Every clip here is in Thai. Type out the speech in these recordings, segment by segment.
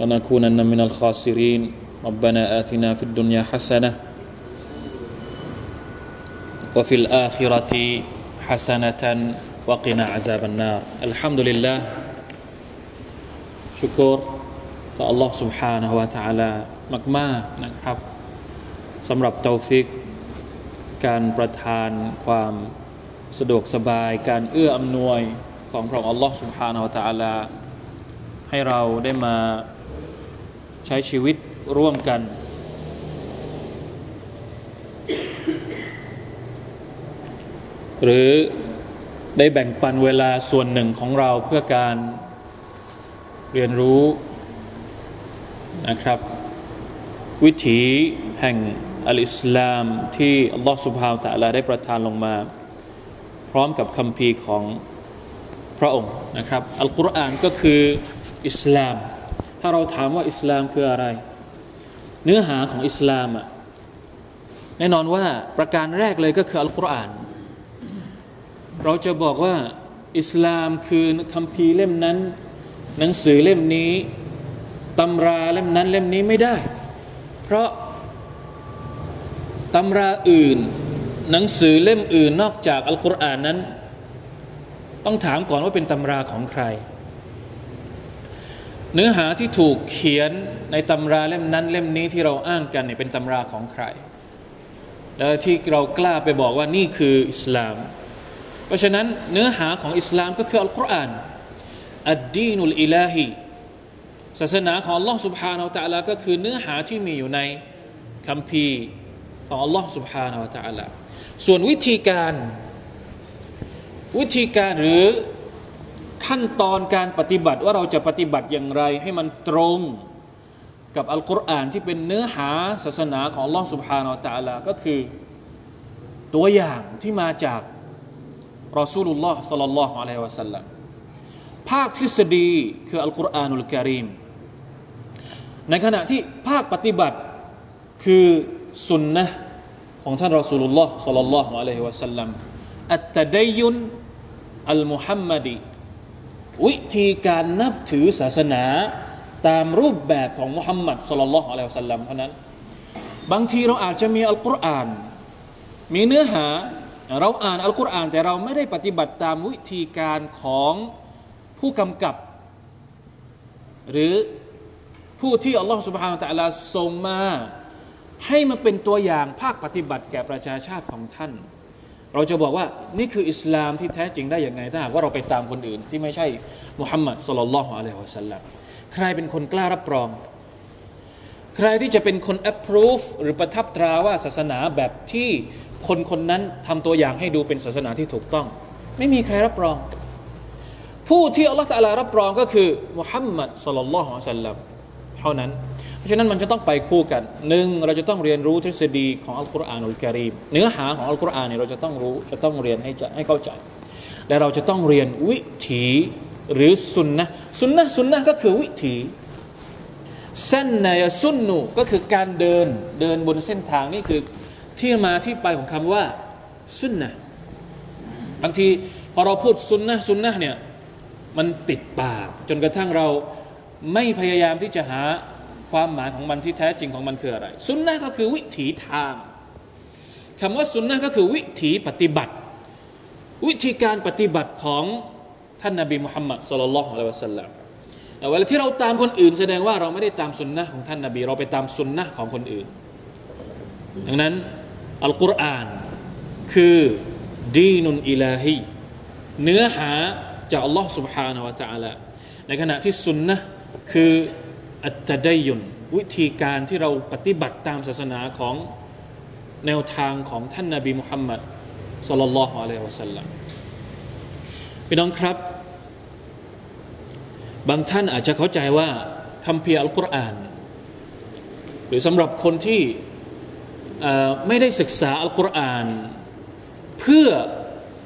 ونكونن من الخاسرين ربنا آتنا في الدنيا حسنة وفي الآخرة حسنة وقنا عذاب النار الحمد لله شكر ต่อ Allah سبحانه และ تعالى มากๆนะครับสำหรับเตาฟิก การประทานความสะดวกสบาย การเอื้ออำนวยของพระองค์ Allah سبحانه และ تعالى ให้เราได้มา ใช้ชีวิตร่วมกัน หรือได้แบ่งปันเวลาส่วนหนึ่งของเราเพื่อการเรียนรู้นะครับ วิถีแห่งอัลอิสลามที่อัลลอฮฺสุบฮาวตะลาได้ประทานลงมา พร้อมกับคำพีของพระองค์นะครับ อัลกุรอานก็คืออิสลาม ถ้าเราถามว่าอิสลามคืออะไร เนื้อหาของอิสลามอะแน่นอนว่าประการแรกเลยก็คืออัลกุรอาน เราจะบอกว่าอิสลามคือคำพีเล่มนั้น หนังสือเล่มนี้ตำราเล่มนั้นเล่มนี้ไม่ได้ เพราะตำราอื่น หนังสือเล่มอื่นนอกจากอัลกุรอานนั้น ต้องถามก่อนว่าเป็นตำราของใคร เนื้อหาที่ถูกเขียนในตำราเล่มนั้นเล่มนี้ที่เราอ้างกันเนี่ยเป็นตำราของใคร แล้วที่เรากล้าไปบอกว่านี่คืออิสลาม เพราะฉะนั้นเนื้อหาของอิสลามก็คืออัลกุรอานอัดดีนุลอิลาฮีศาสนาของ Allah سبحانه และ تعالى ก็คือเนื้อหาที่มีอยู่ในคำพีของ Allah سبحانه และ تعالى ส่วนวิธีการวิธีการหรือ ขั้นตอนการปฏิบัติว่าเราจะปฏิบัติอย่างไร ให้มันตรงกับอัลกุรอานที่เป็นเนื้อหาศาสนาของลอสุภานาอัลลอฮก็คือตัวอย่างที่มาจากรอซูลุลลอฮ์สัลลัลลอฮุอะลัยฮิวะสัลลัมภาคทฤษฎีคืออัลกุรอานุลกิริมในขณะที่ภาคปฏิบัติคือสุนนะของท่านรอซูลุลลอฮ์สัลลัลลอฮุอะลัยฮิวะสัลลัมอัตตะดยุนอัลมุฮัมมัดี วิธีการนับถือศาสนาตามรูปแบบของมุฮัมมัดสุลลัลลอฮุอะลัยฮิสัลลัมเท่านั้น บางทีเราอาจจะมีอัลกุรอาน มีเนื้อหาเราอ่านอัลกุรอานแต่เราไม่ได้ปฏิบัติตามวิธีการของผู้กำกับ หรือผู้ที่อัลลอฮฺสุบฮานตะลาส่งมา ให้มันเป็นตัวอย่างภาคปฏิบัติแก่ประชาชาติของท่าน เราจะบอกว่านี่คืออิสลามที่แท้จริงได้อย่างไงถ้าหากว่าเราไปตามคนอื่น ที่ไม่ใช่มุฮัมมัดสุลลัลลอฮุอะลัยฮิวะสัลลัมใครเป็นคนกล้ารับรอง ใครที่จะเป็นคน approve หรือประทับตราว่าศาสนาแบบที่คนคนนั้นทำตัวอย่างให้ดูเป็นศาสนาที่ถูกต้อง ไม่มีใครรับรอง ผู้ที่อัลลอฮฺสัลลารับรองก็คือมุฮัมมัดสุลลัลลอฮุอะลัยฮิวะสัลลัมเท่านั้น เพราะฉะนั้นมันจะต้องไปคู่กันหนึ่งเราจะต้องเรียนรู้ทฤษฎีของอัลกุรอานอุลกิริมเนื้อหาของอัลกุรอานเนี่ยเราจะต้องรู้จะต้องเรียนให้จะให้เข้าใจ และเราจะต้องเรียนวิถีหรือสุนนะสุนนะสุนนะก็คือวิถีเส้นนายสุนนูก็คือการเดินเดินบนเส้นทางนี่คือที่มาที่ไปของคำว่าสุนนะบางทีพอเราพูดสุนนะสุนนะเนี่ยมันติดปากจนกระทั่งเราไม่พยายามที่จะหา ความหมายของมันที่แท้จริงของมันคืออะไร สุนนะก็คือวิถีทางคำว่าสุนนะก็คือวิถีปฏิบัติ วิธีการปฏิบัติของท่านนบีมุฮัมมัดสุลลัลลอฮุอะลัยฮิวะสัลลัมเวลาที่เราตามคนอื่น แสดงว่าเราไม่ได้ตามสุนนะของท่านนบี เราไปตามสุนนะของคนอื่น ดังนั้นอัลกุรอานคือดีนุนอิลาฮีเนื้อหาจากอัลลอฮ์ سبحانه และ تعالى ในขณะที่สุนนะคือ อัตไดยุนวิธีการที่เราปฏิบัติตามศาสนาของแนวทางของท่านนาบีมุฮัมมัดสุลลัลลอฮุอะลัยฮิวะสัลลัมพี่น้องครับ บางท่านอาจจะเข้าใจว่าคำเพียอัลกุรอาน หรือสำหรับคนที่ไม่ได้ศึกษาอัลกุรอาน เพื่อ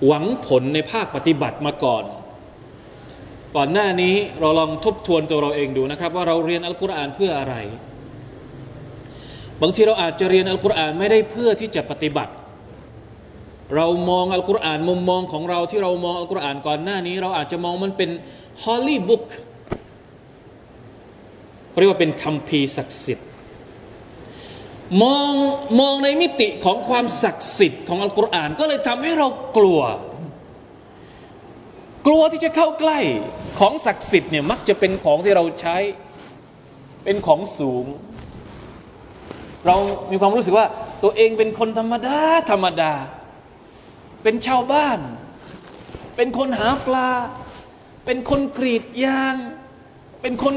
หวังผลในภาคปฏิบัติมาก่อน ก่อนหน้านี้เราลองทบทวนตัวเราเองดูนะครับ ว่าเราเรียนอัลกุรอานเพื่ออะไร บางทีเราอาจจะเรียนอัลกุรอานไม่ได้เพื่อที่จะปฏิบัติ เรามองอัลกุรอานมุมมองของเราที่เรามองอัลกุรอานก่อนหน้านี้ เราอาจจะมองมันเป็นฮอลลีบุ๊กเรียกว่าเป็นคัมภีร์ศักดิ์สิทธิ์มองมองในมิติของความศักดิ์สิทธิ์ของอัลกุรอานก็เลยทำให้เรากลัว กลัวที่จะเข้าใกล้ของศักดิ์สิทธิ์เนี่ยมักจะเป็นของที่เราใช้เป็นของสูง เรามีความรู้สึกว่าตัวเองเป็นคนธรรมดาธรรมดา เป็นชาวบ้าน เป็นคนหาปลา เป็นคนกรีดยาง เป็นคน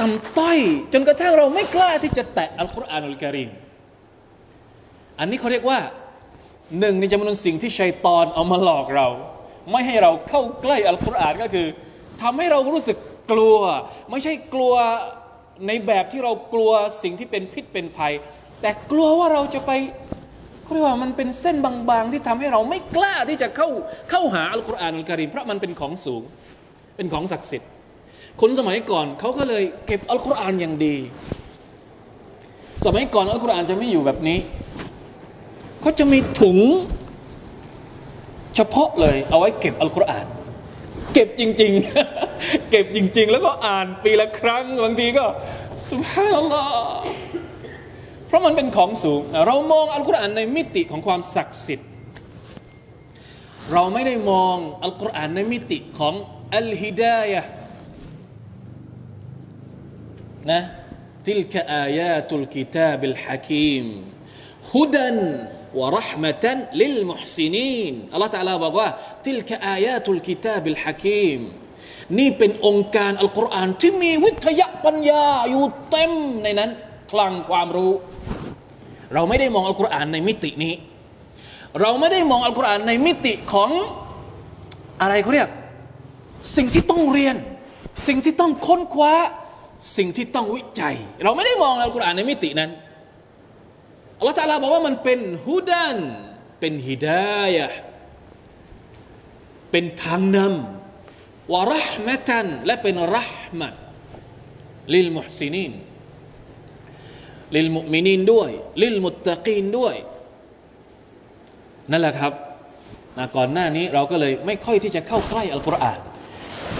ต่ำต้อย จนกระทั่งเราไม่กล้าที่จะแตะอัลกุรอานอัลกิริมอันนี้เขาเรียกว่าหนึ่งในจำนวนสิ่งที่ชัยตอนเอามาหลอกเรา ไม่ให้เราเข้าใกล้อัลกุรอานก็คือทำให้เรารู้สึกกลัว ไม่ใช่กลัวในแบบที่เรากลัวสิ่งที่เป็นพิษเป็นภัย แต่กลัวว่าเราจะไปเขาเรียกว่ามันเป็นเส้นบางๆ ที่ทำให้เราไม่กล้าที่จะเข้าเข้าหาอัลกุรอานอัลกิริมเพราะมันเป็นของสูง เป็นของศักดิ์สิทธิ์ คนสมัยก่อนเขาก็เลยเก็บอัลกุรอานอย่างดี สมัยก่อนอัลกุรอานจะไม่อยู่แบบนี้เขาจะมีถุง เฉพาะเลยเอาไว้เก็บอัลกุรอาน เก็บจริง ๆ เก็บจริง ๆ แล้วก็อ่านปีละครั้งบางทีก็สุภาพลลอเพราะมันเป็นของสูง เรามองอัลกุรอานในมิติของความศักดิ์สิทธิ์เราไม่ได้มองอัลกุรอานในมิติของอัลฮิดายะนะติลกอา วะรหมะตันลิลมุฮซินีนอัลลอฮฺตะลาบอกว่าติลกะอายาตุลกิตาบิลฮะคีมนี่เป็นองค์การอัลกุรอานที่มีวิทยาปัญญาอยู่เต็มในนั้น คลังความรู้ เราไม่ได้มองอัลกุรอานในมิตินี้ เราไม่ได้มองอัลกุรอานในมิติของอะไรเขาเรียก สิ่งที่ต้องเรียน สิ่งที่ต้องค้นคว้า สิ่งที่ต้องวิจัย เราไม่ได้มองอัลกุรอานในมิตินั้น อัลลอฮฺตาลาบอกว่ามันเป็นฮุดันเป็นฮิดายะเป็นทางนำวะรหมะตันและเป็นรหมะลิลมุฮซินีนลิลมุมินีนด้วย ลิลมุตตะกีนด้วย นั่นแหละครับนะก่อนหน้านี้เราก็เลยไม่ค่อยที่จะเข้าใกล้อัลกุรอาน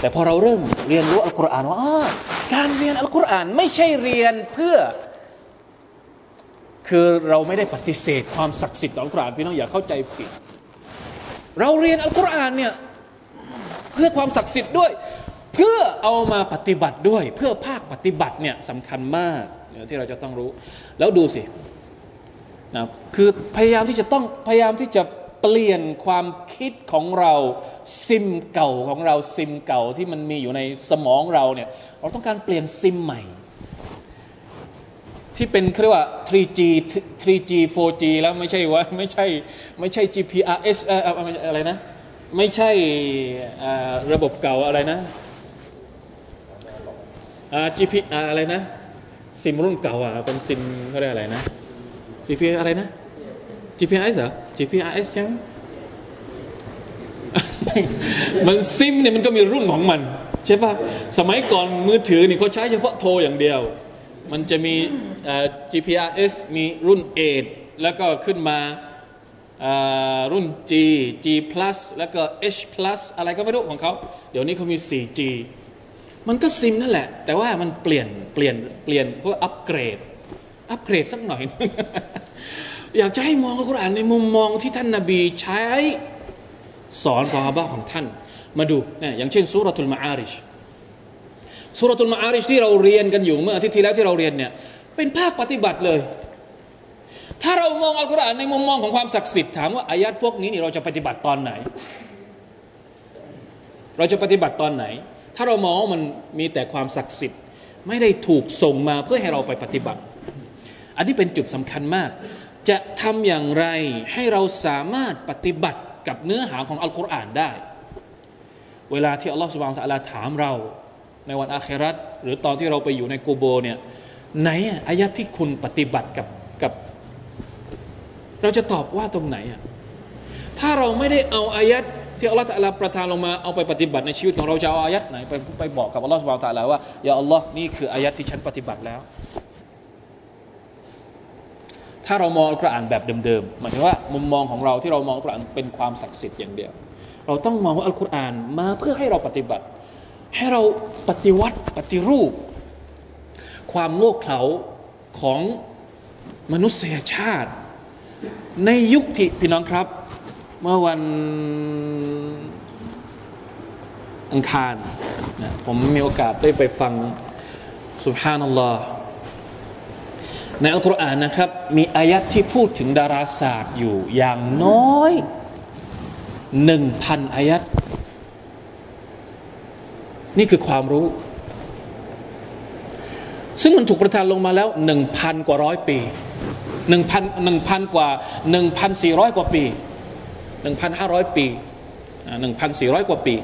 แต่พอเราเริ่มเรียนรู้อัลกุรอานว่าการเรียนอัลกุรอานไม่ใช่เรียนเพื่อ คือเราไม่ได้ปฏิเสธความศักดิ์สิทธิ์ของอัลกุรอานพี่น้องอย่าเข้าใจผิด เราเรียนอัลกุรอานเนี่ยเพื่อความศักดิ์สิทธิ์ด้วย เพื่อเอามาปฏิบัติด้วย เพื่อภาคปฏิบัติเนี่ยสำคัญมากที่เราจะต้องรู้ แล้วดูสินะคือพยายามที่จะต้องพยายามที่จะเปลี่ยนความคิดของเราซิมเก่าของเราซิมเก่าที่มันมีอยู่ในสมองเราเนี่ยเราต้องการเปลี่ยนซิมใหม่ ที่เป็นเรียกว่า 3G 3G 4G แล้วไม่ใช่ว่าไม่ใช่ไม่ใช่ GPRS อะไรนะ ไม่ใช่ระบบเก่าอะไรนะ GP อะไรนะ ซิมรุ่นเก่าอะเป็นซิมเขาเรียกอะไรนะ GP อะไรนะ GPRS เหรอ GPRS ใช่ไหมมันซิมเนี่ยมันก็มีรุ่นของมัน ใช่ปะสมัยก่อนมือถือนี่เขาใช้เฉพาะโทรอย่างเดียว มันจะมี GPRS มีรุ่น 8 แล้วก็ขึ้นมารุ่น G G plus แล้วก็ H plus อะไรก็ไม่รู้ของเขา เดี๋ยวนี้เขามี 4G มันก็ซิมนั่นแหละ แต่ว่ามันเปลี่ยนเปลี่ยนเปลี่ยนเพื่ออัปเกรด อัปเกรดสักหน่อย อยากจะให้มองอัลกุรอานในมุมมองที่ท่านนาบีใช้สอนซอฮาบะของท่าน มาดูนี่ยอย่างเช่นสุรทูลมาอาริช สุรทูลมาอาริชที่เราเรียนกันอยู่เมื่ออาทิตย์ที่แล้วที่เราเรียนเนี่ยเป็นภาคปฏิบัติเลย ถ้าเรามองอัลกุรอานในมุมมองของความศักดิ์สิทธิ์ถามว่าอายัดพวกนี้นี่เราจะปฏิบัติตอนไหน เราจะปฏิบัติตอนไหน ถ้าเรามองมันมีแต่ความศักดิ์สิทธิ์ ไม่ได้ถูกส่งมาเพื่อให้เราไปปฏิบัติ อันนี้เป็นจุดสำคัญมาก จะทำอย่างไรให้เราสามารถปฏิบัติกับเนื้อหาของอัลกุรอานได้ เวลาที่อัลลอฮฺสุบานตะลาถามเรา ในวันอาคราตหรือตอนที่เราไปอยู่ในกูโบเนี่ยไหนอายะที่คุณปฏิบัติกับกับ เราจะตอบว่าตรงไหนอะถ้าเราไม่ได้เอาอายัดที่อัลลอฮฺตะลาประทานลงมาเอาไปปฏิบัติในชีวิตของเราจะเอาอายัดไหนไปไปบอกกับอัลลอฮฺสุบานตะลาว่าอย่าอัลลอฮ์นี่คืออายัดที่ฉันปฏิบัติแล้ว ถ้าเรามองอัลกุรอานแบบเดิมๆหมายถึงว่ามุมมองของเราที่เรามองอัลกุรอานเป็นความศักดิ์สิทธิ์อย่างเดียว เราต้องมองว่าอัลกุรอานมาเพื่อให้เราปฏิบัติ ให้เราปฏิวัติปฏิรูป ความโง่เขลาของมนุษยชาติ ในยุคที่พี่น้องครับ เมื่อวันอังคารนะผมมีโอกาสได้ไปฟังสุภานัลลอฮ์ในอัลกุรอานนะครับ มีอายัดที่พูดถึงดาราศาสตร์อยู่อย่างน้อยหนึ่งพันอายัด นี่คือความรู้ ซึ่งมันถูกประทานลงมาแล้วหนึ่งพันกว่าร้อยปีหนึ่งพันหนึ่งพันกว่าหนึ่งพันสี่ร้อยกว่าปี1,500ปี1,400กว่าปี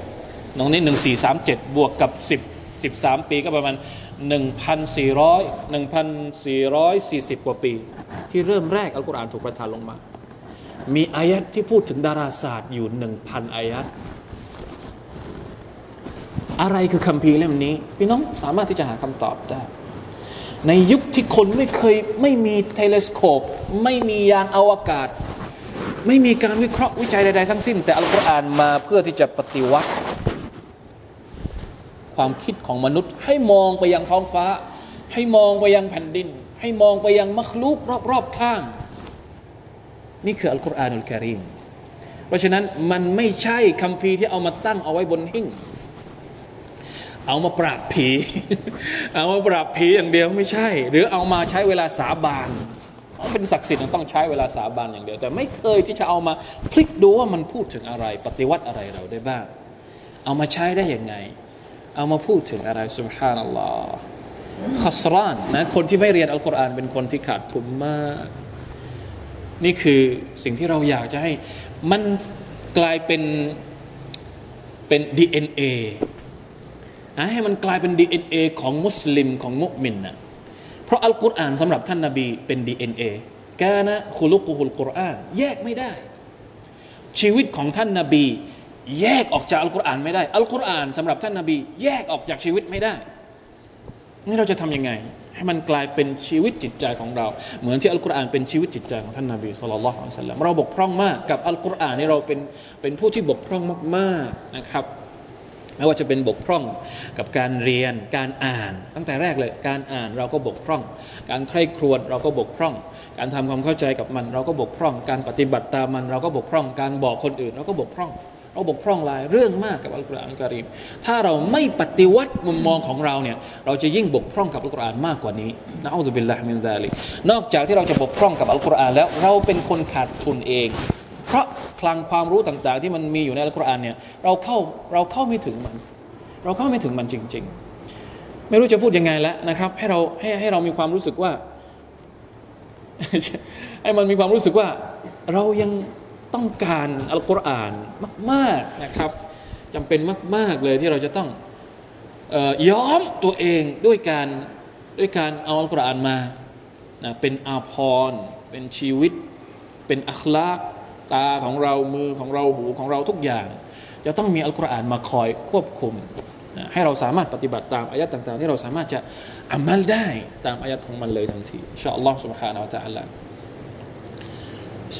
ตรงนี้1437บวกกับ10 13ปีก็ประมาณ1,400 1,440กว่าปี ที่เริ่มแรกอัลกุรอานถูกประทานลงมา มีอายัดที่พูดถึงดาราศาสตร์อยู่1,000อายัด อะไรคือคัมภีร์เล่มนี้ พี่น้องสามารถที่จะหาคำตอบได้ ในยุคที่คนไม่เคยไม่มีเทเลสโคป ไม่มียานอาวกาศ ไม่มีการวิเคราะห์วิจัยใดๆทั้งสิ้น แต่อัลกุรอานมาเพื่อที่จะปฏิวัติ ความคิดของมนุษย์ ให้มองไปยังท้องฟ้า ให้มองไปยังแผ่นดิน ให้มองไปยังมัคลูกรอบๆข้าง นี่คืออัลกุรอานุลกิริมเพราะฉะนั้นมันไม่ใช่คำพีที่เอามาตั้งเอาไว้บนหิ้ง เอามาปราบผี เอามาปราบผีอย่างเดียวไม่ใช่ หรือเอามาใช้เวลาสาบานเป็นศักดิ์สิทธิ์ต้องใช้เวลาสาบานอย่างเดียว แต่ไม่เคยที่จะเอามาพลิกดูว่ามันพูดถึงอะไร ปฏิวัติอะไรเราได้บ้าง เอามาใช้ได้ยังไง เอามาพูดถึงอะไรสุบฮานัลลอฮ์ขัสรานนะคนที่ไม่เรียนอัลกุรอานเป็นคนที่ขาดทุนมาก นี่คือสิ่งที่เราอยากจะให้มันกลายเป็นเป็น DNA นะให้มันกลายเป็น DNA ของมุสลิมของมุสลิมนะเพราะอัลกุรอานสำหรับท่านนาบีเป็น DNA กานะคุลุกุฮุลกุรอานแยกไม่ได้ ชีวิตของท่านนาบี แยกออกจากอัลกุรอานไม่ได้ อัลกุรอานสำหรับท่านนาบี แยกออกจากชีวิตไม่ได้นี่เราจะทำยังไง ให้มันกลายเป็นชีวิตจิตใจของเรา เหมือนที่อัลกุรอานเป็นชีวิตจิตใจของท่านนาบีสุลต่านละฮ์สัลลัมเราบกพร่องมากกับอัลกุรอานนี่เราเป็นเป็นผู้ที่บกพร่องมากๆนะครับ ไม่ว่าจะเป็นบกพร่องกับการเรียนการอ่าน ตั้งแต่แรกเลยการอ่านเราก็บกพร่อง การใคร่ครวญเราก็บกพร่อง การทำความเข้าใจกับมัน เราก็บกพร่อง การปฏิบัติตามมัน เราก็บกพร่อง การบอกคนอื่น เราก็บกพร่อง เราบกพร่องหลายเรื่องมากกับอัลกุรอานอัลกิริมถ้าเราไม่ปฏิวัติมุมมองของเราเนี่ยเราจะยิ่งบกพร่องกับอัลกุรอานมากกว่านี้นะอัลลอฮฺบิลลาฮิมินซาลินอกจากที่เราจะบกพร่องกับอัลกุรอานแล้วเราเป็นคนขาดทุนเอง เพราะคลังความรู้ต่าง ๆ ที่มันมีอยู่ในอัลกุรอานเนี่ยเราเข้าเราเข้าไม่ถึงมัน เราเข้าไม่ถึงมันจริง ๆ ไม่รู้จะพูดยังไงแล้วนะครับ ให้เราให้ให้เรามีความรู้สึกว่าให้มันมีความรู้สึกว่าเรายังต้องการอัลกุรอานมาก ๆนะครับจำเป็นมาก ๆเลยที่เราจะต้องย้อมตัวเองด้วยการด้วยการเอาอัลกุรอานมานะเป็นอาภรณ์เป็นชีวิต เป็นอัคลาก ตาของเรามือของเราหูของเราทุกอย่าง จะต้องมีอัลกุรอานมาคอยควบคุมให้เราสามารถปฏิบัติตามอายัดต่างๆ ที่เราสามารถจะอามัลได้ตามอายัดของมันเลยทันทีอินชาอัลลอฮ์ سبحانه และ تعالى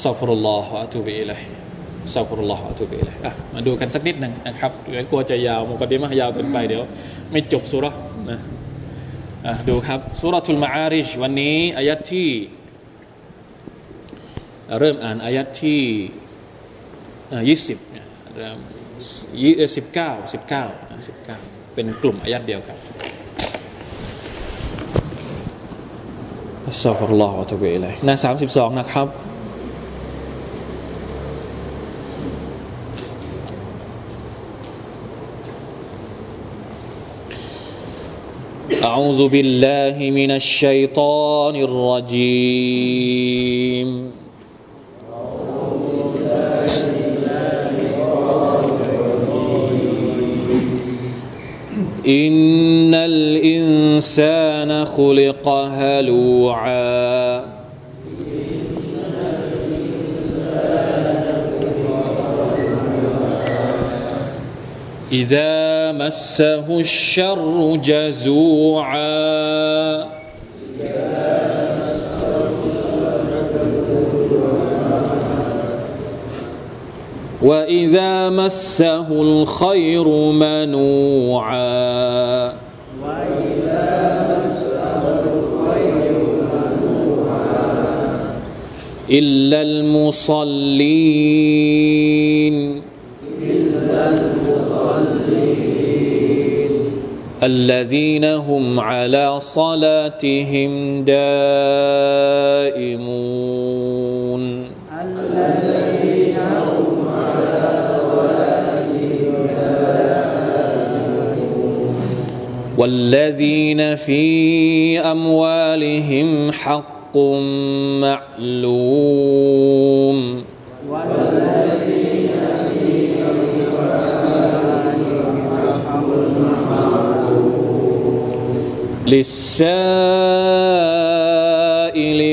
สัฟรุลลอฮฺอะตูบิอิลัยสัฟรุลลอฮฺอะตูบิอิลัยอ่ะมาดูกันสักนิดหนึ่งนะครับเดี๋ยวกลัวจะยาวมุกดีมะยาวเกินไปเดี๋ยวไม่จบสุรนะอ่ะดูครับสุรทุลมาอาริชวันนี้อายัดที่ เริ่มอ่านอายัดที่ยี่สิบเริ่มยี่สิบเก้าสิบเก้าสิบเก้าเป็นกลุ่มอายัดเดียวกันอัสซาฟุรุลลอฮฺวะตุบิอิลัยหน้าสามสิบสองนะครับ أعوذ بالله من الشيطان الرجيم إن الإنسان خلق هلوعا إذا مسه الشر جزوعا وإذا مسه الخير منوعا إلا المصلين الذين هم على صلاتهم دائمون والذين في أموالهم حق معلوم. للسائل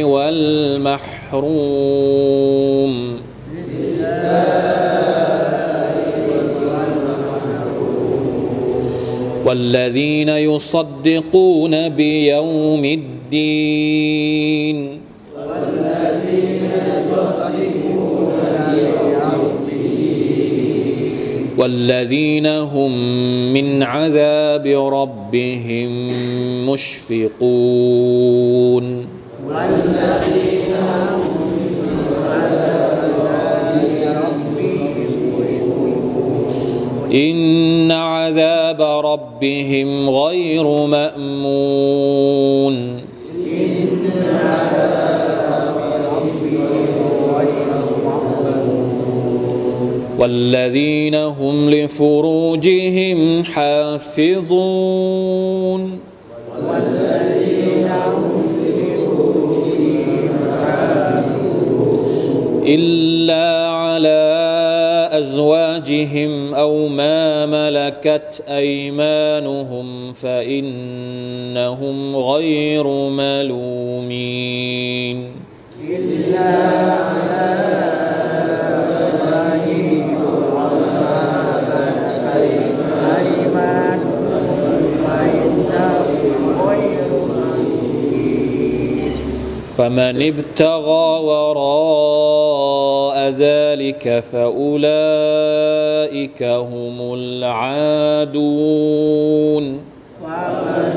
والمحروم. والذين يصدقون بيوم الدين. والذين يصدقون والذين هم من عذاب ربهم مشفقون. والذين هم إن عذاب ربهم غير مأمون. والذين هم لفروجهم حافظون. والذين هم لفروجهم حافظون ملكت أيمانهم فإنهم غير ملومين. على فمن ابتغى وراء ذلك فأولئك هم العادون ومن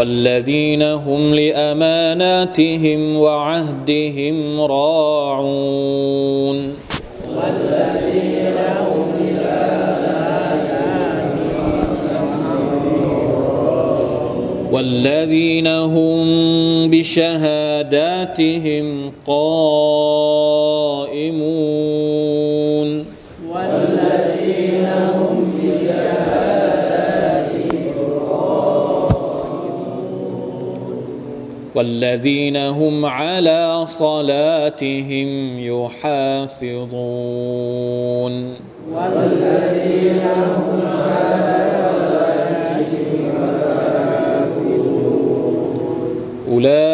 والذين هم لأماناتهم وعهدهم راعون. والذين هم بشهاداتهم قائمون. والذين هم بشهاداتهم والذين هم على صلاتهم يحافظون. والذين هم على أولئك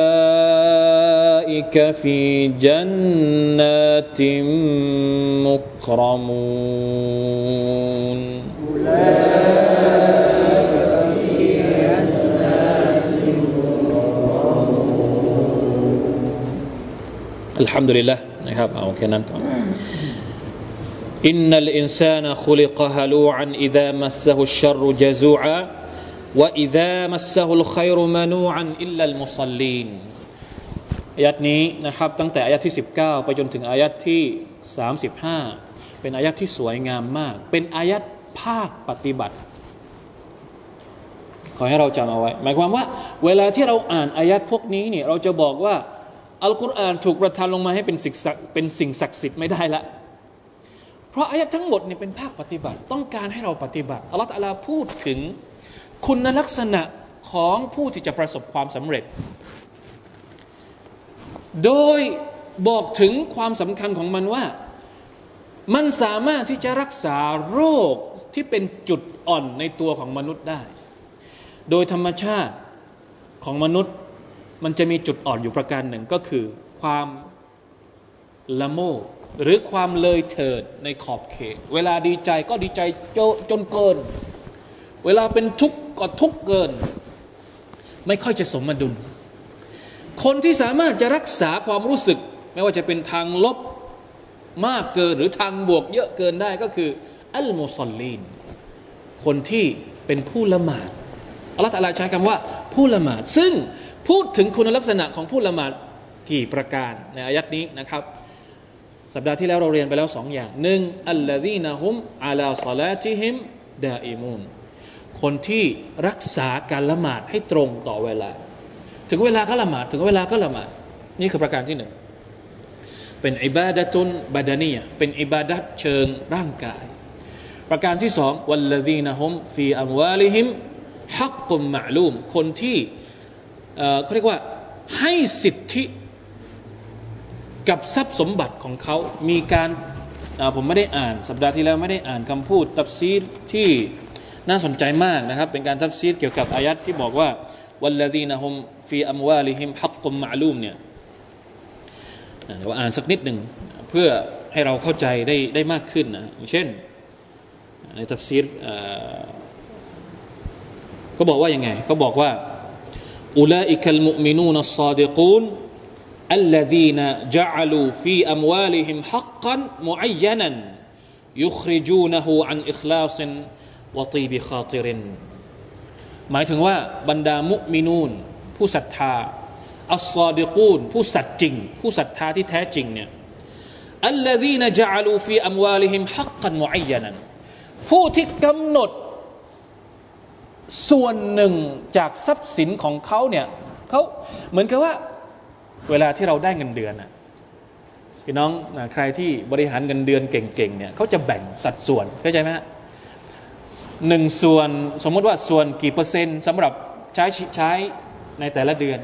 في جنات مكرمون الحمد لله นะครับเอาแค่นั้นก่อน إن الإنسان خلق هلوعا إذا مسه الشر جزوعا ว่าอิดามัสซาฮุลขัยรุมานูอันอิลลัลมุสลินายัดนี้นะครับตั้งแต่อายัดที่ 19 ไปจนถึงอายัดที่ 35 เป็นอายัดที่สวยงามมาก เป็นอายัดภาคปฏิบัติ ขอให้เราจำเอาไว้ หมายความว่า เวลาที่เราอ่านอายัดพวกนี้เนี่ยเราจะบอกว่าอัลกุรอานถูกประทานลงมาให้เป็นสิ่งสักเป็นสิ่งศักดิ์สิทธิ์ไม่ได้ละ เพราะอายัดทั้งหมดเนี่ยเป็นภาคปฏิบัติ ต้องการให้เราปฏิบัติอัลลอฮฺพูดถึง คุณลักษณะของผู้ที่จะประสบความสำเร็จ โดยบอกถึงความสำคัญของมันว่า มันสามารถที่จะรักษาโรคที่เป็นจุดอ่อนในตัวของมนุษย์ได้ โดยธรรมชาติของมนุษย์มันจะมีจุดอ่อนอยู่ประการหนึ่งก็คือ ความละโมบหรือความเลยเถิดในขอบเขต เวลาดีใจก็ดีใจจจนเกิน เวลาเป็นทุกข์ ก็ทุกเกิน ไม่ค่อยจะสมดุล คนที่สามารถจะรักษาความรู้สึก ไม่ว่าจะเป็นทางลบมากเกินหรือทางบวกเยอะเกินได้ก็คือ อัลมุสลินคนที่เป็นผู้ละหมาดอัลลอฮฺตะลาใช้คำว่า ผู้ละหมาด ซึ่งพูดถึงคุณลักษณะของผู้ละหมาดกี่ประการในอายัดนี้นะครับ สัปดาห์ที่แล้วเราเรียนไปแล้วสองอย่างหนึ่งอัลลอฮีนะฮุมอาลาซาลาติฮิมดาอิมูน คนที่รักษาการละหมาดให้ตรงต่อเวลา ถึงเวลาก็ละหมาดถึงเวลาก็ละหมาดนี่คือประการที่หนึ่งเป็นอิบาดะตุนบาดานียเป็นอิบาดัตเชิงร่างกาย ประการที่สองวัลลดีนะฮุมฟีอัมวาลิฮิมฮักกุมมะลูม คนที่เขาเรียกว่าให้สิทธิกับทรัพย์สมบัติของเขา มีการผมไม่ได้อ่าน สัปดาห์ที่แล้วไม่ได้อ่านคำพูดตัฟซีที่ น่าสนใจมากนะครับ เป็นการตัฟซีดเกี่ยวกับอายัดที่บอกว่าวัลลดีนะฮุมฟีอัมวาลิฮิมฮักกุมมะลูมเนี่ยเดี๋ยวอ่านสักนิดหนึ่งเพื่อให้เราเข้าใจได้ได้มากขึ้นนะเช่นในตัฟซีดก็บอกว่ายังไงเขาบอกว่าอุลาอิคัลมุมินูนัสซาดิกูน الذين جعلوا في أموالهم حقا معينا يخرجونه عن إخلاص وطيب خاطرหมายถึงว่าบรรดาمؤمنون ผู้ศรัทธาالصادقونผู้สัตย์จริง ผู้ศรัทธาที่แท้จริงเนี่ยالذين جعلوا في أموالهم حقا معيناผู้ที่กำหนด ส่วนหนึ่งจากทรัพย์สินของเขาเนี่ยเขาเหมือนกับว่า เวลาที่เราได้เงินเดือนอะพี่น้องใครที่บริหารเงินเดือนเก่งๆเนี่ยเขาจะแบ่งสัดส่วนเข้าใจไหมฮะ หนึ่งส่วนสมมติว่าส่วนกี่เปอร์เซ็นต์สำหรับใช้ใช้ในแต่ละเดือน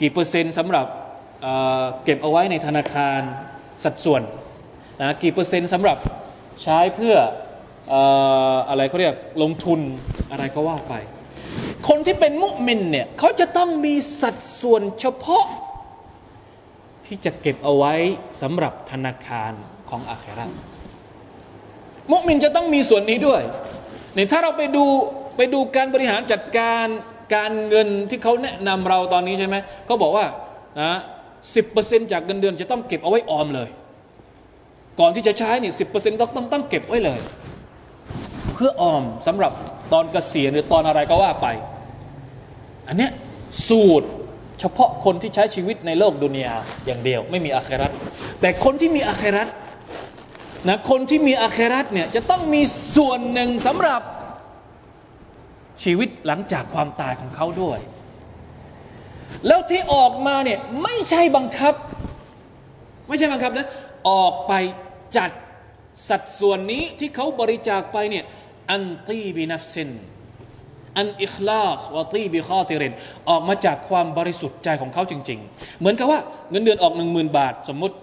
กี่เปอร์เซ็นต์สำหรับเเก็บเอาไว้ในธนาคารสัดส่วนนะกี่เปอร์เซ็นต์สำหรับใช้เพื่ออะไรเขาเรียกลงทุนอะไรก็ว่าไป คนที่เป็นมุมินเนี่ยเขาจะต้องมีสัดส่วนเฉพาะ ที่จะเก็บเอาไว้สำหรับธนาคารของอาครามุมินจะต้องมีส่วนนี้ด้วย นี่ยถ้าเราไปดูไปดูการบริหารจัดการการเงินที่เขาแนะนำเราตอนนี้ใช่ไหมเขาบอกว่านะสิบเปอร์เซ็นจากเงินเดือนจะต้องเก็บเอาไว้ออมเลย ก่อนที่จะใช้นี่สิบเปอร์เซ็นต์ต้องต้องต้องเก็บไว้เลย เพื่อออมสำหรับตอนเกษียณหรือตอนอะไรก็ว่าไป อันเนี้ยสูตรเฉพาะคนที่ใช้ชีวิตในโลกดุนยาอย่างเดียว ไม่มีอาครัตแต่คนที่มีอาครัต นะคนที่มีอาครัตเนี่ยจะต้องมีส่วนหนึ่งสำหรับชีวิตหลังจากความตายของเขาด้วย แล้วที่ออกมาเนี่ยไม่ใช่บังคับ ไม่ใช่บังคับนะออกไปจัดสัดส่วนนี้ที่เขาบริจาคไปเนี่ยอันตีบินัฟซินอันอิคลาสวาตีบิคอติรินออกมาจากความบริสุทธิ์ใจของเขาจริง ๆ เหมือนกับว่าเงินเดือนออกหนึ่งหมื่นบาทสมมติ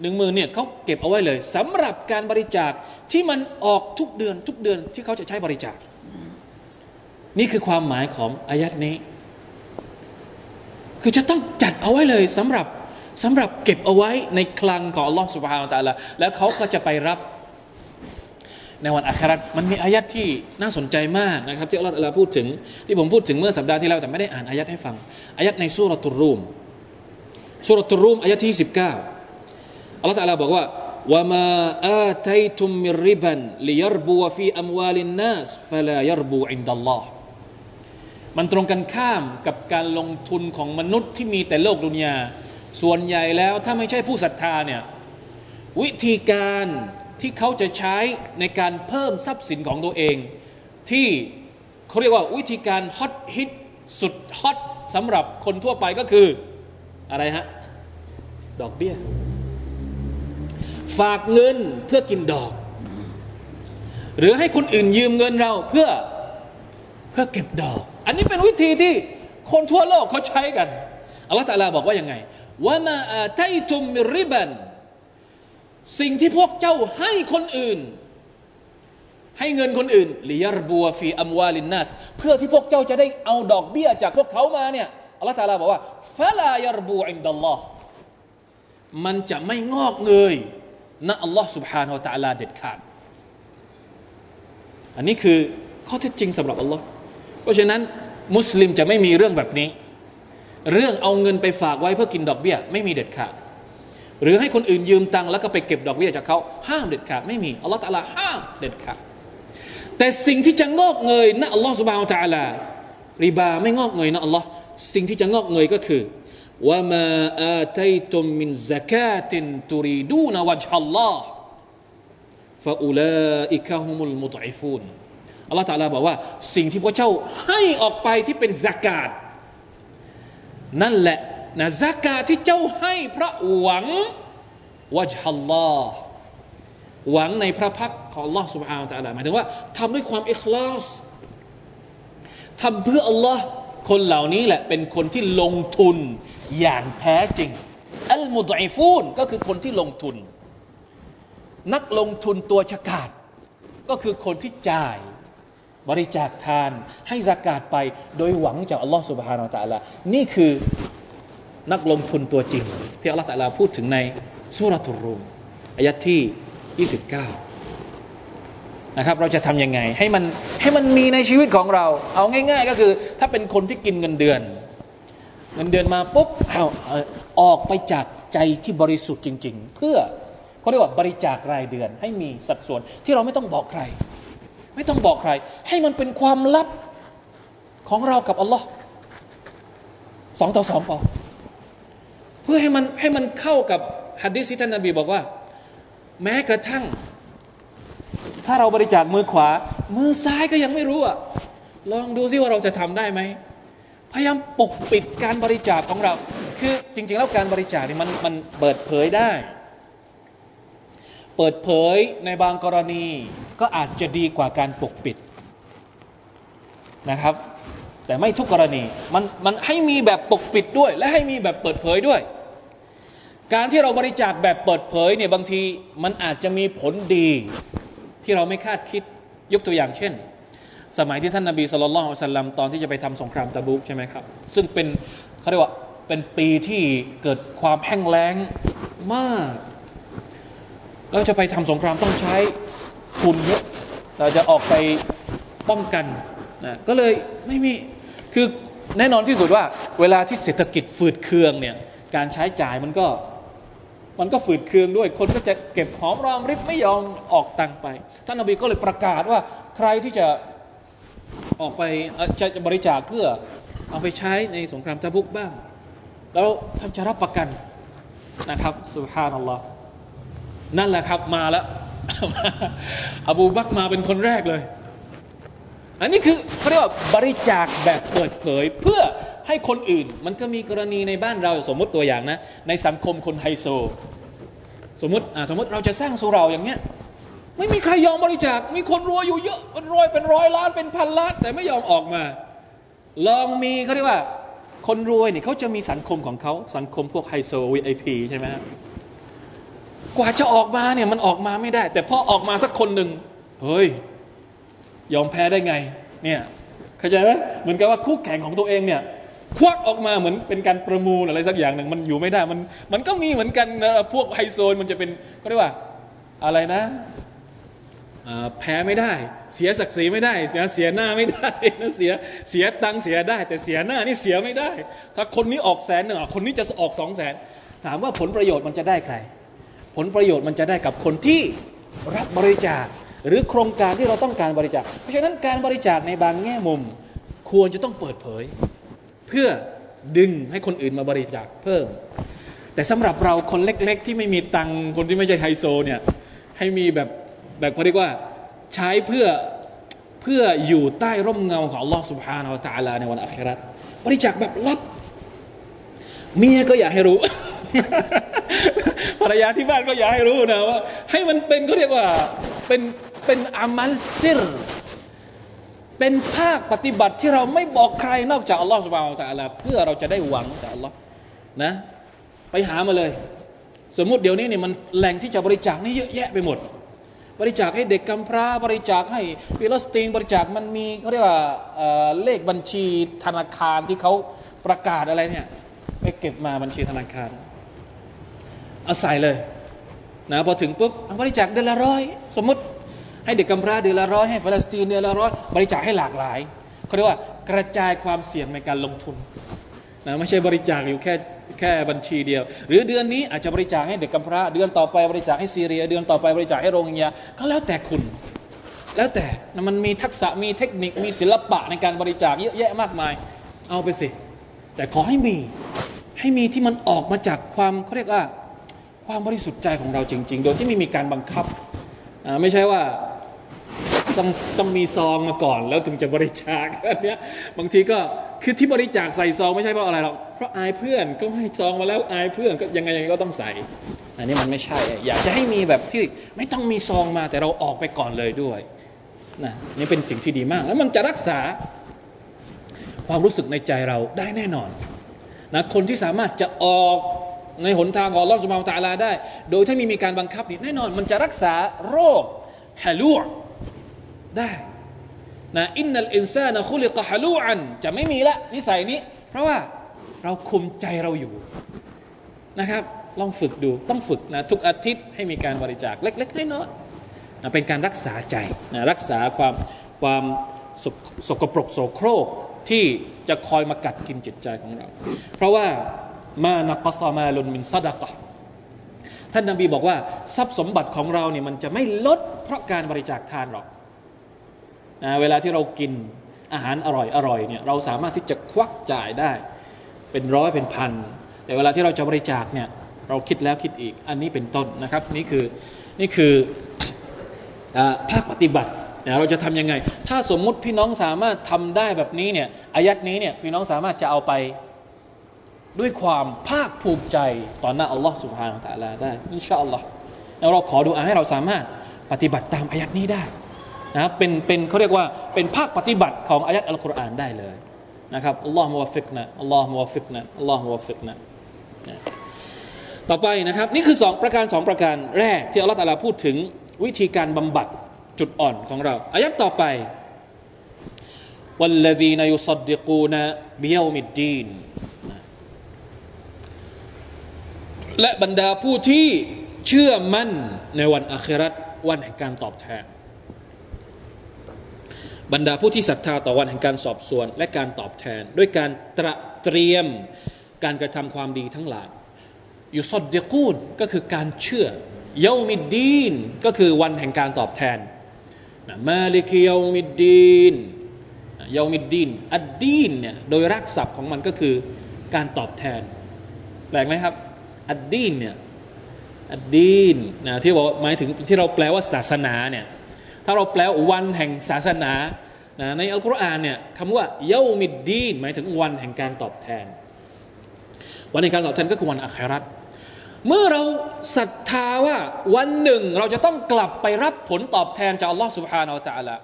หนึ่งหมื่นเนี่ยเขาเก็บเอาไว้เลยสำหรับการบริจาคที่มันออกทุกเดือนทุกเดือนที่เขาจะใช้บริจาค นี่คือความหมายของอายัดนี้ คือจะต้องจัดเอาไว้เลยสำหรับสำหรับเก็บเอาไว้ในคลังของอัลลอฮฺสุบฮานตะละแล้วเขาก็จะไปรับในวันอัครามันมีอายัดที่น่าสนใจมากนะครับที่อัลลอฮฺพูดถึง ที่ผมพูดถึงเมื่อสัปดาห์ที่แล้วแต่ไม่ได้อ่านอายัดให้ฟังอายัดในสุรตุรูมสุรตุรูมอายัดที่สิบเก้า อัลลอฮฺบอกว่าว่ามาอาตัยตุมมิริบันลิยรบูฟีอัมวาลินนัสฟลายรบูอินดัลลอฮ์มันตรงกันข้ามกับการลงทุนของมนุษย์ที่มีแต่โลกดุนยา ส่วนใหญ่แล้วถ้าไม่ใช่ผู้ศรัทธาเนี่ยวิธีการที่เขาจะใช้ในการเพิ่มทรัพย์สินของตัวเอง ที่เขาเรียกว่าวิธีการฮอตฮิตสุดฮอตสำหรับคนทั่วไปก็คืออะไรฮะ ดอกเบี้ย ฝากเงินเพื่อกินดอก หรือให้คนอื่นยืมเงินเราเพื่อเพื่อเก็บดอก อันนี้เป็นวิธีที่คนทั่วโลกเขาใช้กันอัลลอฮฺตะลาบอกว่ายังไงว่ามาอาไทตุมมิริบันสิ่งที่พวกเจ้าให้คนอื่น ให้เงินคนอื่นลิยารบัวฟีอัมวาลินนัสเพื่อที่พวกเจ้าจะได้เอาดอกเบี้ยจากพวกเขามาเนี่ยอัลลอฮฺตาลาบอกว่าฟะลายารบูอินดัลลอฮ์มันจะไม่งอกเงย ณอัลลอฮ์สุบฮานาอัลตะลาเด็ดขาด อันนี้คือข้อเท็จจริงสำหรับอัลลอฮ์เพราะฉะนั้น มุสลิมจะไม่มีเรื่องแบบนี้ เรื่องเอาเงินไปฝากไว้เพื่อกินดอกเบี้ย ไม่มีเด็ดขาด หรือให้คนอื่นยืมตังค์แล้วก็ไปเก็บดอกเบี้ยจากเขาห้ามเด็ดขาดไม่มีอัลลอฮ์ตะลาห้ามเด็ดขาดแต่สิ่งที่จะงอกเงยณอัลลอฮ์สุบฮานาอัลตะลาริบาไม่งอกเงยนะอัลลอฮ์สิ่งที่จะงอกเงยก็คือ ว่ามาอาตัยตุมมินซากาตินตุรีดูนวจฮัลลอฮ์ฟาอุลาอิกะฮุมุลมุตอิฟูนอัลลอฮฺตาลาบอกว่า สิ่งที่พระเจ้าให้ออกไปที่เป็นซากาตนั่นแหละนะซากาตที่เจ้าให้เพราะหวังวจฮัลลอฮ์หวังในพระพักของ Allah سبحانه และ تعالى หมายถึงว่าทำด้วยความอิคลาสทำเพื่อ Allah คนเหล่านี้แหละเป็นคนที่ลงทุน อย่างแท้จริง อัลมุดอิฟูนก็คือคนที่ลงทุน นักลงทุนตัวฉกาดก็คือคนที่จ่ายบริจาคทานให้สากาศไปโดยหวังจากอัลลอฮฺสุบฮานาอัลตะลานี่คือนักลงทุนตัวจริง ที่อัลลอฮฺตะลาพูดถึงในสุรทูรุมอายะที่ 29 นะครับ เราจะทำยังไง ให้มันให้มันมีในชีวิตของเรา เอาง่าย ๆ ก็คือ ถ้าเป็นคนที่กินเงินเดือน เงินเดือนมาปุ๊บเอาออกไปจากใจที่บริสุทธิ์จริง ๆ เพื่อเขาเรียกว่าบริจาครายเดือน ให้มีสัดส่วนที่เราไม่ต้องบอกใคร ไม่ต้องบอกใคร ให้มันเป็นความลับของเรากับอัลลอฮ์สองต่อสองพอเพื่อให้มันให้มันเข้ากับฮัดดิสที่ท่านนบีบอกว่า แม้กระทั่ง ถ้าเราบริจาคมือขวา มือซ้ายก็ยังไม่รู้อะลองดูซิว่าเราจะทำได้ไหม พยายามปกปิดการบริจาคของเรา คือจริง ๆ แล้วการบริจาคนี่มันมันเปิดเผยได้ เปิดเผยในบางกรณีก็อาจจะดีกว่าการปกปิดนะครับ แต่ไม่ทุกกรณีมันมันให้มีแบบปกปิดด้วย และให้มีแบบเปิดเผยด้วย การที่เราบริจาคแบบเปิดเผยเนี่ยบางทีมันอาจจะมีผลดีที่เราไม่คาดคิดยกตัวอย่างเช่น สมัยที่ท่านนาบีสุลต่านสัลลัมตอนที่จะไปทำสงครามตะบุกใช่ไหมครับ ซึ่งเป็นเขาเรียกว่าเป็นปีที่เกิดความแห้งแล้งมากเราจะไปทำสงครามต้องใช้ทุนเยอะเราจะออกไปป้องกันนะก็เลยไม่มีคือแน่นอนที่สุดว่า เวลาที่เศรษฐกิจฝืดเคืองเนี่ยการใช้จ่ายมันก็มันก็ฝืดเคืองด้วย คนก็จะเก็บหอมรอมริบไม่ยอมออกตังไป ท่านนบีก็เลยประกาศว่าใครที่จะ ออกไปจะจะบริจาคเพื่อเอาไปใช้ในสงครามตะบุกบ้าง แล้วท่านจะรับประกันนะครับสุฮานัลลอฮ์นั่นแหละครับมาแล้ว อบูบักมาเป็นคนแรกเลย อันนี้คือเขาเรียกว่าบริจาคแบบเปิดเผยเพื่อให้คนอื่น มันก็มีกรณีในบ้านเราสมมติตัวอย่างนะ ในสังคมคนไฮโซ สมมติสมมติเราจะสร้างสุราอย่างเงี้ย ไม่มีใครยอมบริจาค มีคนรวยอยู่เยอะเป็นร้อยเป็นร้อยล้านเป็นพันล้าน แต่ไม่ยอมออกมา ลองมีเขาเรียกว่า คนรวยเนี่ยเขาจะมีสังคมของเขาสังคมพวกไฮโซวีไอพีใช่ไหมกว่าจะออกมาเนี่ยมันออกมาไม่ได้ แต่พอออกมาสักคนหนึ่งเฮ้ย ยอมแพ้ได้ไง เนี่ยเข้าใจไหมเหมือนกับว่าคู่แข่งของตัวเองเนี่ยควักออกมาเหมือนเป็นการประมูลอะไรสักอย่างหนึ่งมันอยู่ไม่ได้มันมันก็มีเหมือนกันนะพวกไฮโซนมันจะเป็นเขาเรียกว่าอะไรนะ แพ้ไม่ได้ เสียศักดิ์ศรีไม่ได้ เสียเสียหน้าไม่ได้นะเสียเสียตังเสียได้ แต่เสียหน้านี่เสียไม่ได้ ถ้าคนนี้ออกแสนหนึ่งคนนี้จะออกสองแสนถามว่าผลประโยชน์มันจะได้ใคร ผลประโยชน์มันจะได้กับคนที่รับบริจาค หรือโครงการที่เราต้องการบริจาค เพราะฉะนั้นการบริจาคในบางแง่มุม ควรจะต้องเปิดเผย เพื่อดึงให้คนอื่นมาบริจาคเพิ่ม แต่สำหรับเราคนเล็ก ๆ ที่ไม่มีตังคนที่ไม่ใช่ไฮโซเนี่ยให้มีแบบ แบบเขาเรียกว่าใช้เพื่อเพื่ออยู่ใต้ร่มเงาของ Allah سبحانه และ تعالى ในวันอัคราบริจาคแบบลับ เมียก็อยากให้รู้ภรรยาที่บ้านก็อยากให้รู้นะว่าให้มันเป็นเขาเรียกว่าเป็นเป็นอามัลซิรเป็นภาคปฏิบัติที่เราไม่บอกใครนอกจากอัลลอฮฺสุบานตะอัลาเพื่อเราจะได้หวังจากอัลลอฮ์นะ ไปหามาเลย สมมุติเดี๋ยวนี้เนี่ยมันแหล่งที่จะบริจาคนี่เยอะแยะไปหมด บริจาคให้เด็กกำพร้า บริจาคให้ฟิลสตีนบริจาคมันมีเขาเรียกว่าเลขบัญชีธนาคารที่เขาประกาศอะไรเนี่ยไปเก็บมาบัญชีธนาคารเอาใส่เลยนะพอถึงปุ๊บบริจาคเดือนละร้อยสมมติให้เด็กกำพร้าเดือนละร้อยให้ฟาลสตีนเดือนละร้อยบริจาคให้หลากหลายเขาเรียกว่ากระจายความเสี่ยงในการลงทุน นะไม่ใช่บริจาคอยู่แค่แค่บัญชีเดียว หรือเดือนนี้อาจจะบริจาคให้เด็กกำพร้าเดือนต่อไปบริจาคให้ซีเรีย เดือนต่อไปบริจาคให้โรงงาก็แล้วแต่คุณ แล้วแต่มันมีทักษะมีเทคนิคมีศิลปะในการบริจาคเยอะแยะมากมาย เอาไปสิ แต่ขอให้มีให้มีที่มันออกมาจากความเขาเรียกว่าความบริสุทธิ์ใจของเราจริง ๆ โดยที่ไม่มีการบังคับไม่ใช่ว่าต้องต้องมีซองมาก่อนแล้วถึงจะบริจาคอันเนี้ยบางทีก็ คือที่บริจาคใส่ซองไม่ใช่เพราะอะไรหรอกเพราะอายเพื่อนก็ให้ซองมาแล้วอายเพื่อนก็ยังไงยังไงก็ต้องใส่ อันนี้มันไม่ใช่ อยากจะให้มีแบบที่ไม่ต้องมีซองมาแต่เราออกไปก่อนเลยด้วยนะนี่เป็นสิ่งที่ดีมาก แล้วมันจะรักษาความรู้สึกในใจเราได้แน่นอนนะคนที่สามารถจะออกในหนทางของลอสุมาตาลาได้ โดยที่ไม่มีการบังคับนี่แน่นอน มันจะรักษาโรคฮาลูได้ นะอินนัลอินซานะคุลิกะฮลูอัน จะไม่มีละนิสัยนี้ เพราะว่าเราคุมใจเราอยู่นะครับ ลองฝึกดูต้องฝึกนะทุกอาทิตย์ให้มีการบริจาคเล็กๆน้อยๆนะเป็นการรักษาใจนะรักษาความความสสกปรกโสโครกที่จะคอยมากัดกินจิตใจของเรา เพราะว่ามานักซามาลุนมินซาดะกะท่านนบีบอกว่าทรัพย์สมบัติของเราเนี่ยมันจะไม่ลดเพราะการบริจาคทานหรอก นะเวลาที่เรากินอาหารอร่อยอร่อยเนี่ยเราสามารถที่จะควักจ่ายได้ เป็นร้อยเป็นพัน แต่เวลาที่เราจะบริจาคเนี่ยเราคิดแล้วคิดอีกอันนี้เป็นต้นนะครับ นี่คือนี่คือภาคปฏิบัติเราจะทํำยังไง ถ้าสมมุติพี่น้องสามารถทำได้แบบนี้เนี่ยอายัดนี้เนี่ยพี่น้องสามารถจะเอาไปด้วยความภาคภูมิใจต่อหน้าอัลลอฮ์سبحانه وتعالىได้إن شاء اللهแล้วเราขอดูอาให้เราสามารถปฏิบัติตามอายะฮ์นี้ได้ นะเป็นเป็นเขาเรียกว่าเป็นภาคปฏิบัติของอายัดอัลกุรอานได้เลยนะครับอัลลอฮ์มุวฟิกนะอัลลอฮ์มุวฟิกนะอัลลอฮ์มุวฟิกนะต่อไปนะครับ นี่คือสองประการสองประการแรกที่อัลลอฮ์ตาลาพูดถึงวิธีการบำบัดจุดอ่อนของเราอายัดต่อไป والذين يصدقون بيوم الدين และบรรดาผู้ที่เชื่อมั่นในวันอาคราตวันแห่งการตอบแทน บรรดาผู้ที่ศรัทธาต่อวันแห่งการสอบสวน และการตอบแทน ด้วยการตระเตรียมการกระทำความดีทั้งหลายอยู่สดเดกูนก็คือการเชื่อเยามิดดีนก็คือวันแห่งการตอบแทนมาลิกิยามิดดีนเยามิดดีนอัดดีนเนี่ยโดยรักศัพท์ของมันก็คือการตอบแทนแปลกไหมครับ อัดดีนเนี่ยอัดดีนนะที่บอกหมายถึงที่เราแปลว่าศาสนาเนี่ย ถ้าเราแปลวันแห่งศาสนานะในอัลกุรอานเนี่ยคำว่าเยามิดดีนหมายถึงวันแห่งการตอบแทน วันแห่งการตอบแทนก็คือวันอัคราตเมื่อเราศรัทธาว่าวันหนึ่งเราจะต้องกลับไปรับผลตอบแทนจากอัลลอฮฺสุบฮานาอัลลอฮฺ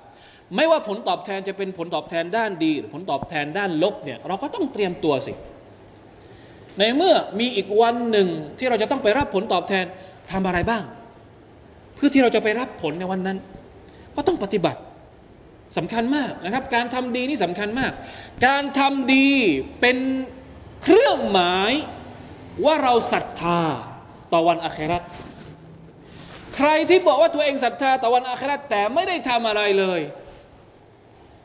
ไม่ว่าผลตอบแทนจะเป็นผลตอบแทนด้านดี หรือผลตอบแทนด้านลบเนี่ยเราก็ต้องเตรียมตัวสิ ในเมื่อมีอีกวันหนึ่งที่เราจะต้องไปรับผลตอบแทนทำอะไรบ้าง เพื่อที่เราจะไปรับผลในวันนั้น ก็ต้องปฏิบัติสำคัญมากนะครับ การทำดีนี่สำคัญมาก การทำดีเป็นเครื่องหมายว่าเราศรัทธาต่อวันอาคราตใครที่บอกว่าตัวเองศรัทธาต่อวันอาคราตแต่ไม่ได้ทำอะไรเลย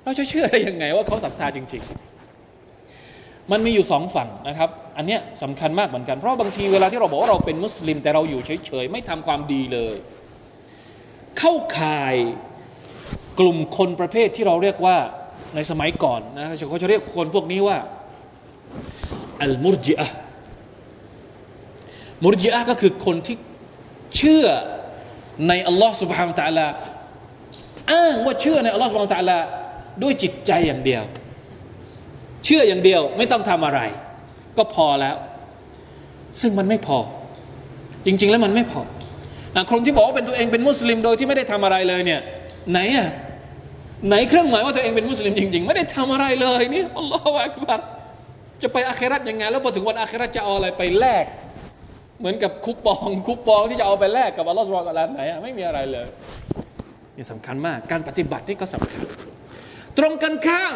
เราจะเชื่อได้ยังไงว่าเขาศรัทธาจริง ๆ มันมีอยู่สองฝั่งนะครับ อันเนี้ยสำคัญมากเหมือนกัน เพราะบางทีเวลาที่เราบอกว่าเราเป็นมุสลิม แต่เราอยู่เฉยๆไม่ทำความดีเลย เข้าข่าย กลุ่มคนประเภทที่เราเรียกว่าในสมัยก่อนนะเขาจะเรียกคนพวกนี้ว่าอัลมุรจิอะมุรจิอะก็คือคนที่เชื่อในอัลลอฮ์สุบฮานตะลาอ้างว่าเชื่อในอัลลอฮ์สุบฮานตะลาด้วยจิตใจอย่างเดียว เชื่ออย่างเดียวไม่ต้องทำอะไร ก็พอแล้ว ซึ่งมันไม่พอ จริง ๆ แล้วมันไม่พอคนที่บอกว่าเป็นตัวเองเป็นมุสลิมโดยที่ไม่ได้ทำอะไรเลยเนี่ย ไหนอะไหนเครื่องหมายว่าตัวเองเป็นมุสลิมจริง ๆ ไม่ได้ทำอะไรเลยเนี่ยอัลลอฮฺอักบัรจะไปอาคราตยังไงแล้วพอถึงวันอาคราตจะเอาอะไรไปแลกเหมือนกับคูปองคูปองที่จะเอาไปแลกกับอัลลอฮฺสุบฮานะไหนอะไม่มีอะไรเลยนี่สำคัญมาก การปฏิบัตินี่ก็สำคัญ ตรงกันข้าม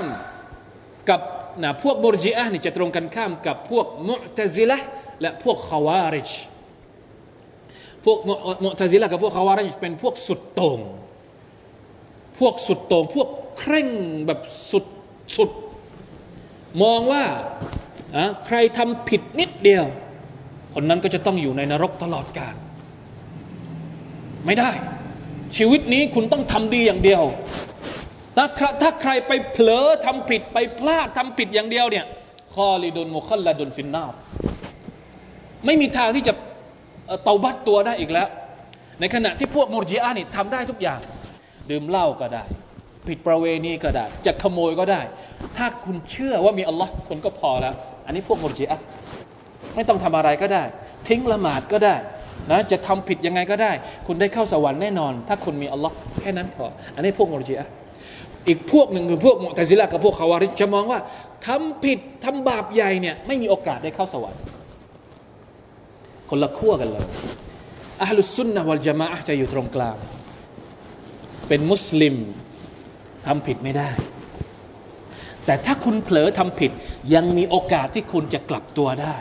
กับนะพวกบุรจีอะนี่จะตรงกันข้ามกับพวกมุตซิละและพวกขาวาริจพวกมุตซิละกับพวกขาวาริจเป็นพวกสุดต่ง พวกสุดโต่งพวกเคร่งแบบสุดสุด มองว่าใครทำผิดนิดเดียว คนนั้นก็จะต้องอยู่ในนรกตลอดกาลไม่ได้ ชีวิตนี้คุณต้องทำดีอย่างเดียวถ้าถ้าใครไปเผลอทำผิดไปพลาดทำผิดอย่างเดียวเนี่ยคอลิดุนมุคัลลาดนฟินนาไม่มีทางที่จะเตาบัตตัวได้อีกแล้ว ในขณะที่พวกมุรจิอานี่ทำได้ทุกอย่าง ดื่มเหล้าก็ได้ ผิดประเวณีก็ได้ จะขโมยก็ได้ ถ้าคุณเชื่อว่ามีอัลลอฮ์คุณก็พอแล้ว อันนี้พวกมุจิอาไม่ต้องทำอะไรก็ได้ ทิ้งละหมาดก็ได้นะจะทำผิดยังไงก็ได้ คุณได้เข้าสวรรค์แน่นอน ถ้าคุณมีอัลลอฮ์แค่นั้นพอ อันนี้พวกมุจิอาอีกพวกหนึ่งคือพวกมุตซิละกับพวกคาวาริจะมองว่าทำผิดทำบาปใหญ่เนี่ยไม่มีโอกาสได้เข้าสวรรค์ คนละขั้วกันเลยอัลลุสุนนะวัลจามะจะอยู่ตรงกลาง เป็นมุสลิมทำผิดไม่ได้ แต่ถ้าคุณเผลอทำผิดยังมีโอกาสที่คุณจะกลับตัวได้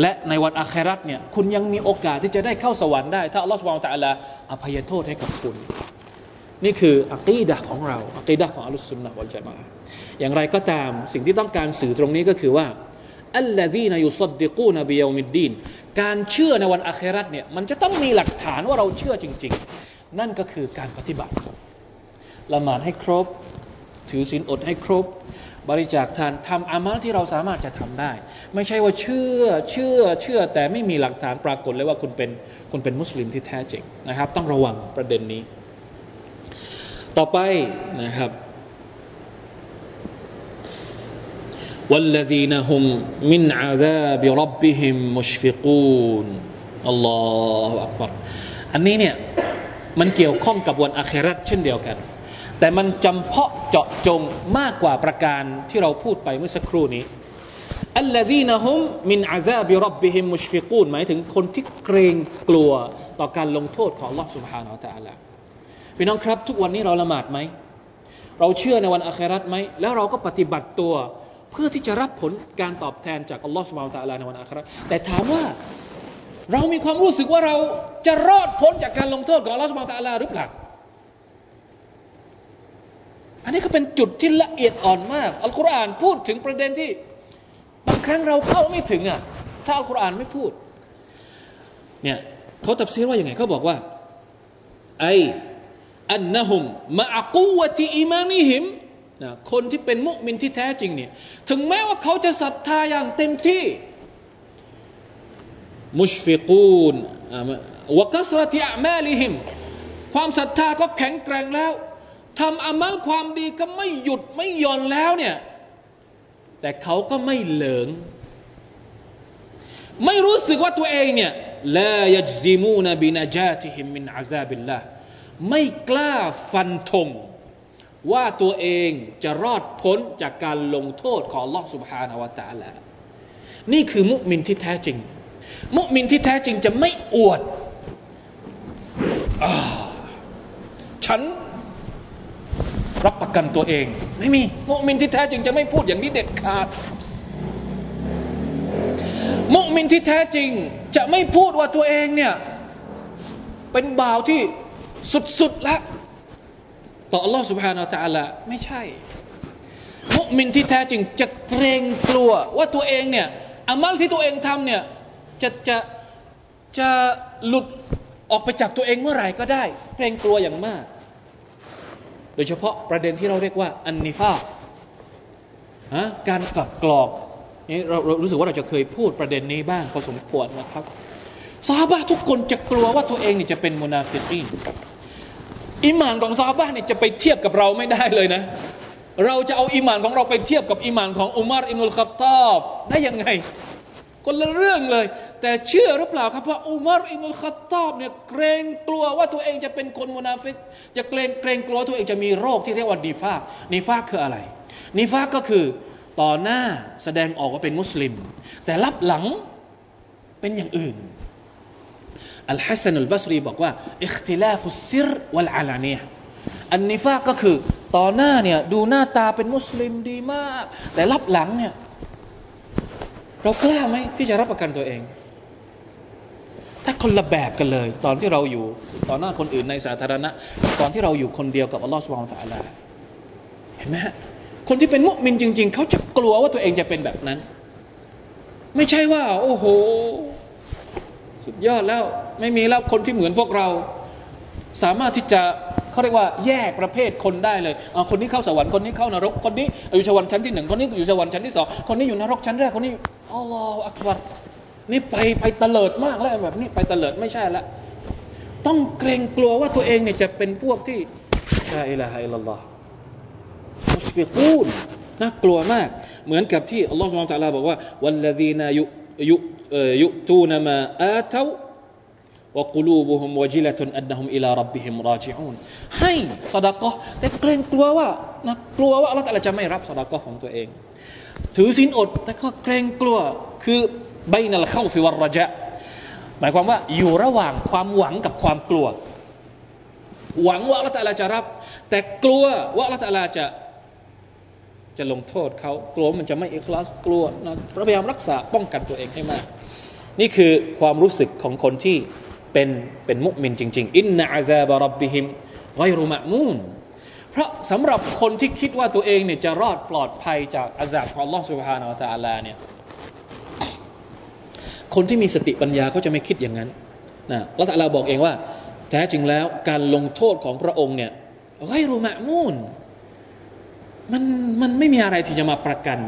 และในวันอาคราตเนี่ยคุณยังมีโอกาสที่จะได้เข้าสวรรค์ได้ ถ้าอัลลอฮฺสุบานตะอัลาอภัยโทษให้กับคุณ นี่คืออักีดะของเราอักีดะของอัลลอฮฺสุนนะวะจามาอย่างไรก็ตามสิ่งที่ต้องการสื่อตรงนี้ก็คือว่าอัลลอฮีนายุสดดิกูนบิยามิดดีนการเชื่อในวันอาคราตเนี่ยมันจะต้องมีหลักฐานว่าเราเชื่อจริง ๆ นั่นก็คือการปฏิบัติละหมาดให้ครบ ถือศีลอดให้ครบ บริจาคทานทำอามัลที่เราสามารถจะทำได้ ไม่ใช่ว่าเชื่อเชื่อเชื่อแต่ไม่มีหลักฐานปรากฏเลยว่าคุณเป็นคุณเป็นมุสลิมที่แท้จริงนะครับ ต้องระวังประเด็นนี้ต่อไปนะครับ والذين هم من عذاب ربهم مشفقون อัลลอฮฺอักบารอันนี้เนี่ย มันเกี่ยวข้องกับวันอาคราตเช่นเดียวกัน แต่มันจำเพาะเจาะจงมากกว่าประการที่เราพูดไปเมื่อสักครู่นี้อัลลอฮีนะฮุมมินอาซาบิรับบิฮิมมุชฟิกูนหมายถึงคนที่เกรงกลัวต่อการลงโทษของ Allah سبحانه และ تعالى พี่น้องครับ ทุกวันนี้เราละหมาดไหม เราเชื่อในวันอาคราตไหม แล้วเราก็ปฏิบัติตัว เพื่อที่จะรับผลการตอบแทนจากอัลลอฮฺสุบานตะลาในวันอาคราตแต่ถามว่า เรามีความรู้สึกว่าเราจะรอดพ้นจากการลงโทษของอัลลอสุบาตะลาหรือเปล่าอันนี้ก็เป็นจุดที่ละเอียดอ่อนมาก อัลกุรอานพูดถึงประเด็นที่บางครั้งเราเข้าไม่ถึงอะ ถ้าอัลกุรอานไม่พูด เนี่ยเขาตัดเสียว่าอย่างไงเขาบอกว่าไออันนะฮุมมาอักูวะติอิมานิหิมนะคนที่เป็นมุสลิมที่แท้จริงเนี่ย ถึงแม้ว่าเขาจะศรัทธาอย่างเต็มที่ มุชฟิกูนวกัสรติอามาลิหิม ความศรัทธาก็แข็งแกร่งแล้วทำอามัลความดีก็ไม่หยุดไม่หย่อนแล้วเนี่ยแต่เขาก็ไม่เหลิง ไม่รู้สึกว่าตัวเองเนี่ยلا يجزمون بنجاتهم من عذاب اللهไม่กล้าฟันธงว่าตัวเองจะรอดพ้นจากการลงโทษของอัลลอฮ์ سبحانه وتعالىนี่คือมุมินที่แท้จริง มุมินที่แท้จริงจะไม่อวดอฉันรับประกันตัวเอง ไม่มี มุมินที่แท้จริงจะไม่พูดอย่างนี้เด็ดขาด มุมินที่แท้จริง จะไม่พูดว่าตัวเองเนี่ยเป็นบ่าวที่สุดๆแล้วต่อ Allah سبحانه และ تعالى ไม่ใช่ มุมินที่แท้จริงจะเกรงกลัวว่าตัวเองเนี่ยอามัลที่ตัวเองทำเนี่ย จะจะจะหลุดออกไปจากตัวเองเมื่อไหร่ก็ได้ เกรงกลัวอย่างมาก โดยเฉพาะประเด็นที่เราเรียกว่าอันนิฟาฮะการกลับกรอกนี่เราเรารู้สึกว่าเราจะเคยพูดประเด็นนี้บ้างพอสมควรนะครับซาบะทุกคนจะกลัวว่าตัวเองนี่จะเป็นมุนาฟิกีนอิมานของซาบะเนี่ยจะไปเทียบกับเราไม่ได้เลยนะ เราจะเอาอิมานของเราไปเทียบกับอิมานของอุมัรอิบนุลค็อฏฏอบได้ยังไง คนละเรื่องเลย แต่เชื่อหรือเปล่าครับว่าอุมัรอิบนุลค็อฏฏอบเนี่ยเกรงกลัวว่าตัวเองจะเป็นคนมุนาฟิกจะเกรงเกรงกลัวตัวเองจะมีโรคที่เรียกว่าنفاق نفاق คืออะไร نفاق ก็คือต่อหน้าแสดงออกว่าเป็นมุสลิม แต่ลับหลังเป็นอย่างอื่นอัลฮะซัน อัลบัศรีบอกว่าاختلاف السرวัลอาลานียอันนิฟากก็คือต่อหน้าเนี่ยดูหน้าตาเป็นมุสลิมดีมาก แต่รับหลังเนี่ย เรากล้าไหมที่จะรับประกันตัวเอง ถ้าคนละแบบกันเลย ตอนที่เราอยู่ต่อหน้าคนอื่นในสาธารณะ ตอนที่เราอยู่คนเดียวกับอัลลอฮฺสุบานตะอัลาเห็นไหมฮะคนที่เป็นมุสลิมจริง ๆ เขาจะกลัวว่าตัวเองจะเป็นแบบนั้น ไม่ใช่ว่า โอ้โห สุดยอดแล้ว ไม่มีแล้วคนที่เหมือนพวกเรา สามารถที่จะ เขาเรียกว่าแยกประเภทคนได้เลยเอาคนนี้เข้าสวรรค์คนนี้เข้านรกคนนี้อยู่สวรรค์ชั้นที่หนึ่งคนนี้อยู่สวรรค์ชั้นที่สองคนนี้อยู่นรกชั้นแรกคนนี้อัลลอฮฺอักบัรนี่ไปไปเตลิดมากแล้วแบบนี้ไปเตลิดไม่ใช่ละต้องเกรงกลัวว่าตัวเองเนี่ยจะเป็นพวกที่ลาอิลาฮะอิลลอฮ์มุชฟิกูนน่ากลัวมาก เหมือนกับที่อัลลอฮฺสุบไบร์ตะลาบอกว่าวัลลดีนายุยุยุตูนมาอาเทา วะกลูบุฮุมวจิลตุนอันนะฮุมอิลารับบิฮิมราจิอูนให้สดากะแต่เกรงกลัวว่านะกลัวว่าอัลลอฮฺจะไม่รับสดากะของตัวเอง ถือศีลอดแต่ก็เกรงกลัวคือใบนัลเข้าฟิวรจะหมายความว่าอยู่ระหว่างความหวังกับความกลัว หวังว่าอัลลอฮฺจะรับ แต่กลัวว่าอัลลอฮฺจะจะลงโทษเขากลัวมันจะไม่อิคลาสกลัวนะพยายามรักษาป้องกันตัวเองให้มาก นี่คือความรู้สึกของคนที่ เป็นเป็นมุมินจริงๆอินนาอาซาบรับบิฮิมไกรุมะมูนเพราะสำหรับคนที่คิดว่าตัวเองเนี่ยจะรอดปลอดภัยจากอาซาบของ Allah سبحانه และ تعالى เนี่ยคนที่มีสติปัญญาเขาจะไม่คิดอย่างนั้นนะละตัลลาบอกเองว่า แท้จริงแล้วการลงโทษของพระองค์เนี่ยไกรุมะมูนมันมันไม่มีอะไรที่จะมาประกัน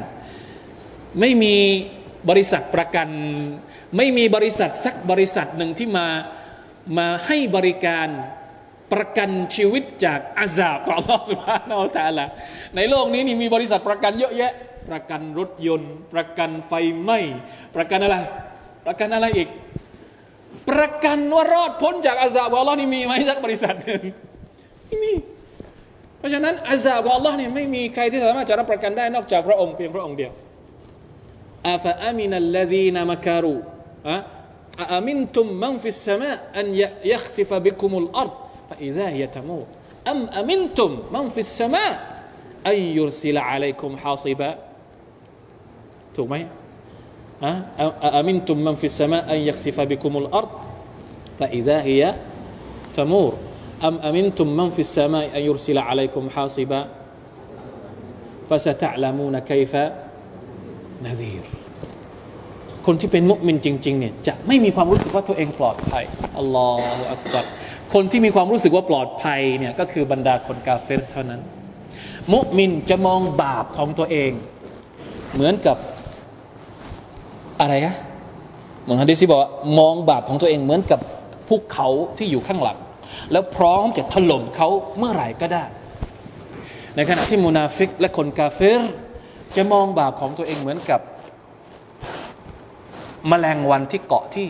ไม่มี บริษัทประกัน ไม่มีบริษัทสักบริษัทหนึ่งที่มามาให้บริการประกันชีวิตจากอาซาบของอัลลอฮฺสุบฮานาอัลตะละในโลกนี้นี่มีบริษัทประกันเยอะแยะ ประกันรถยนต์ ประกันไฟไหม้ประกันอะไร ประกันอะไรอีก ประกันว่ารอดพ้นจากอาซาบของอัลลอฮ์นี่มีไหมสักบริษัทหนึ่งไม่มีเพราะฉะนั้นอาซาบของอัลลอฮ์นี่ไม่มีใครที่สามารถจะรับประกันได้นอกจากพระองค์เพียงพระองค์เดียว อาฟะอามินัลลดีนามะการูอะอามินตุมมันฟิสสมาอันยัคซิฟบิคุมุลอัร فإذا هي تمور أم أمنتم من في السماء أن يرسل عليكم حاصبا ถูกไหมอะอ أمنتم من في السماء أن يخسف بكم الأرض فإذا هي تمور أم أمنتم من في السماء أن يرسل عليكم นาซีรคนที่เป็นมุสลิมจริงๆเนี่ยจะไม่มีความรู้สึกว่าตัวเองปลอดภัยอัลลอฮฺอักบัรคนที่มีความรู้สึกว่าปลอดภัยเนี่ยก็คือบรรดาคนกาเฟรเท่านั้น มุสลิมจะมองบาปของตัวเอง เหมือนกับอะไรอะเหมือนฮะดิษที่บอกว่ามองบาปของตัวเองเหมือนกับภูเขาที่อยู่ข้างหลัง แล้วพร้อมจะถล่มเขาเมื่อไหร่ก็ได้ ในขณะที่มุนาฟิกและคนกาเฟร จะมองบาปของตัวเองเหมือนกับแมลงวันที่เกาะที่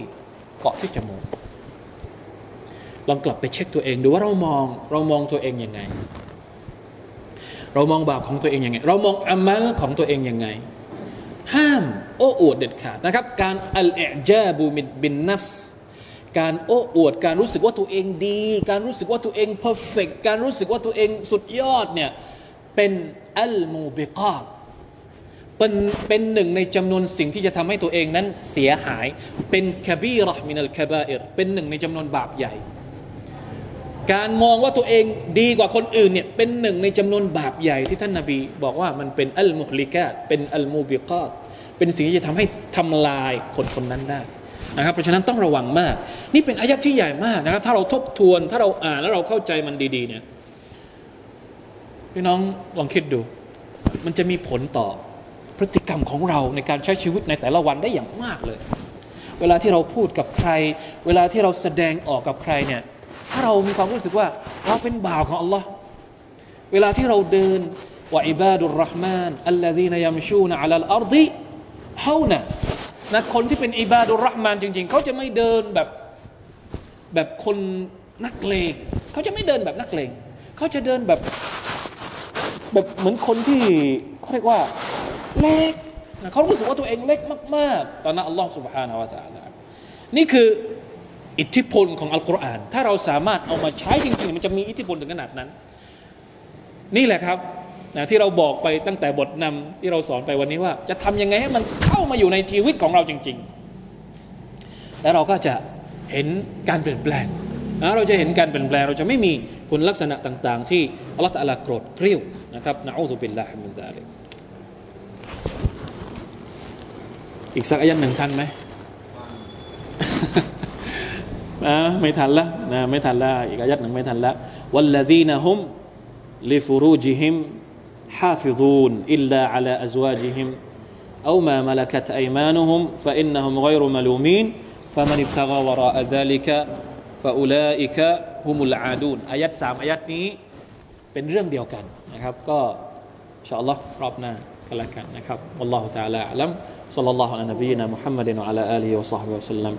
เกาะที่จมูกลองกลับไปเช็คตัวเองดูว่าเรามองเรามองตัวเองยังไง เรามองบาปของตัวเองยังไง เรามองอามัลของตัวเองยังไง ห้ามโอ้อวดเด็ดขาดนะครับ การ الإعجاب بالنفس การโอ้อวด การรู้สึกว่าตัวเองดี การรู้สึกว่าตัวเอง perfect การรู้สึกว่าตัวเองสุดยอดเนี่ยเป็นالموبقات เป็นเป็นหนึ่งในจำนวนสิ่งที่จะทำให้ตัวเองนั้นเสียหาย เป็นคบีรอมินัลคบาเอรเป็นหนึ่งในจำนวนบาปใหญ่ การมองว่าตัวเองดีกว่าคนอื่นเนี่ยเป็นหนึ่งในจำนวนบาปใหญ่ที่ท่านนาบีบอกว่ามันเป็นอัลมุฮลิกาเป็นอัลมูบิกาเป็นสิ่งที่จะทำให้ทำลายคนคนนั้นได้นะครับเพราะฉะนั้นต้องระวังมาก นี่เป็นอายัดที่ใหญ่มากนะครับ ถ้าเราทบทวนถ้าเราอ่านแล้วเราเข้าใจมันดีๆเนี่ยพี่น้องลองคิดดู มันจะมีผลต่อ พฤติกรรมของเราในการใช้ชีวิตในแต่ละวันได้อย่างมากเลย เวลาที่เราพูดกับใคร เวลาที่เราแสดงออกกับใครเนี่ยถ้าเรามีความรู้สึกว่าเราเป็นบ่าวของ Allah เวลาที่เราเดินว่าอิบาดุลรห์มานอัลลฮีนยัมชูนอัลลอัรดิเฮานะนะคนที่เป็นอิบาดุลรห์มานจริง ๆ เขาจะไม่เดินแบบแบบคนนักเลงเขาจะไม่เดินแบบนักเลงเขาจะเดินแบบแบบเหมือนคนที่เขาเรียกว่า เล็กนะเขารู้สึกว่าตัวเองเล็กมากๆตอนนั้นอัลลอฮ์ سبحانه และ تعالى นี่คืออิทธิพลของอัลกุรอาน ถ้าเราสามารถเอามาใช้จริงๆ มันจะมีอิทธิพลถึงขนาดนั้น นี่แหละครับนะที่เราบอกไปตั้งแต่บทนำที่เราสอนไปวันนี้ว่า จะทำยังไงให้มันเข้ามาอยู่ในชีวิตของเราจริง ๆ แล้วเราก็จะเห็นการเปลี่ยนแปลงนะเราจะเห็นการเปลี่ยนแปลง เราจะไม่มีคุณลักษณะต่าง ๆ ที่อัลลอฮฺตะลาโกรธเกรี้ยวนะครับนะอูซุบิลลาฮิมินซาลิก อีกสักอายันหนึ่งทันไหมนะไม่ทันละนะไม่ทันละอีกอายัดหนึ่งไม่ทันละวัลลดีนฮุมลิฟูรูจิฮิม حافظون إلا على أزواجهم أو ما ملكت أيمانهم فإنهم غير ملومين فمن ابتغى وراء ذلك فأولئك هم العادون อายัดสามอายัดนี้เป็นเรื่องเดียวกันนะครับก็อินชาอัลลอฮ์รอบหน้า กันละกันนะครับ والله تعالى أعلم صلى الله على نبينا محمد وعلى آله وصحبه وسلم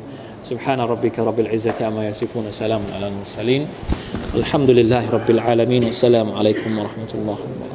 سبحان ربك رب العزة عما يصفون سلام على المرسلين الحمد لله رب العالمين والسلام عليكم ورحمة الله وبركاته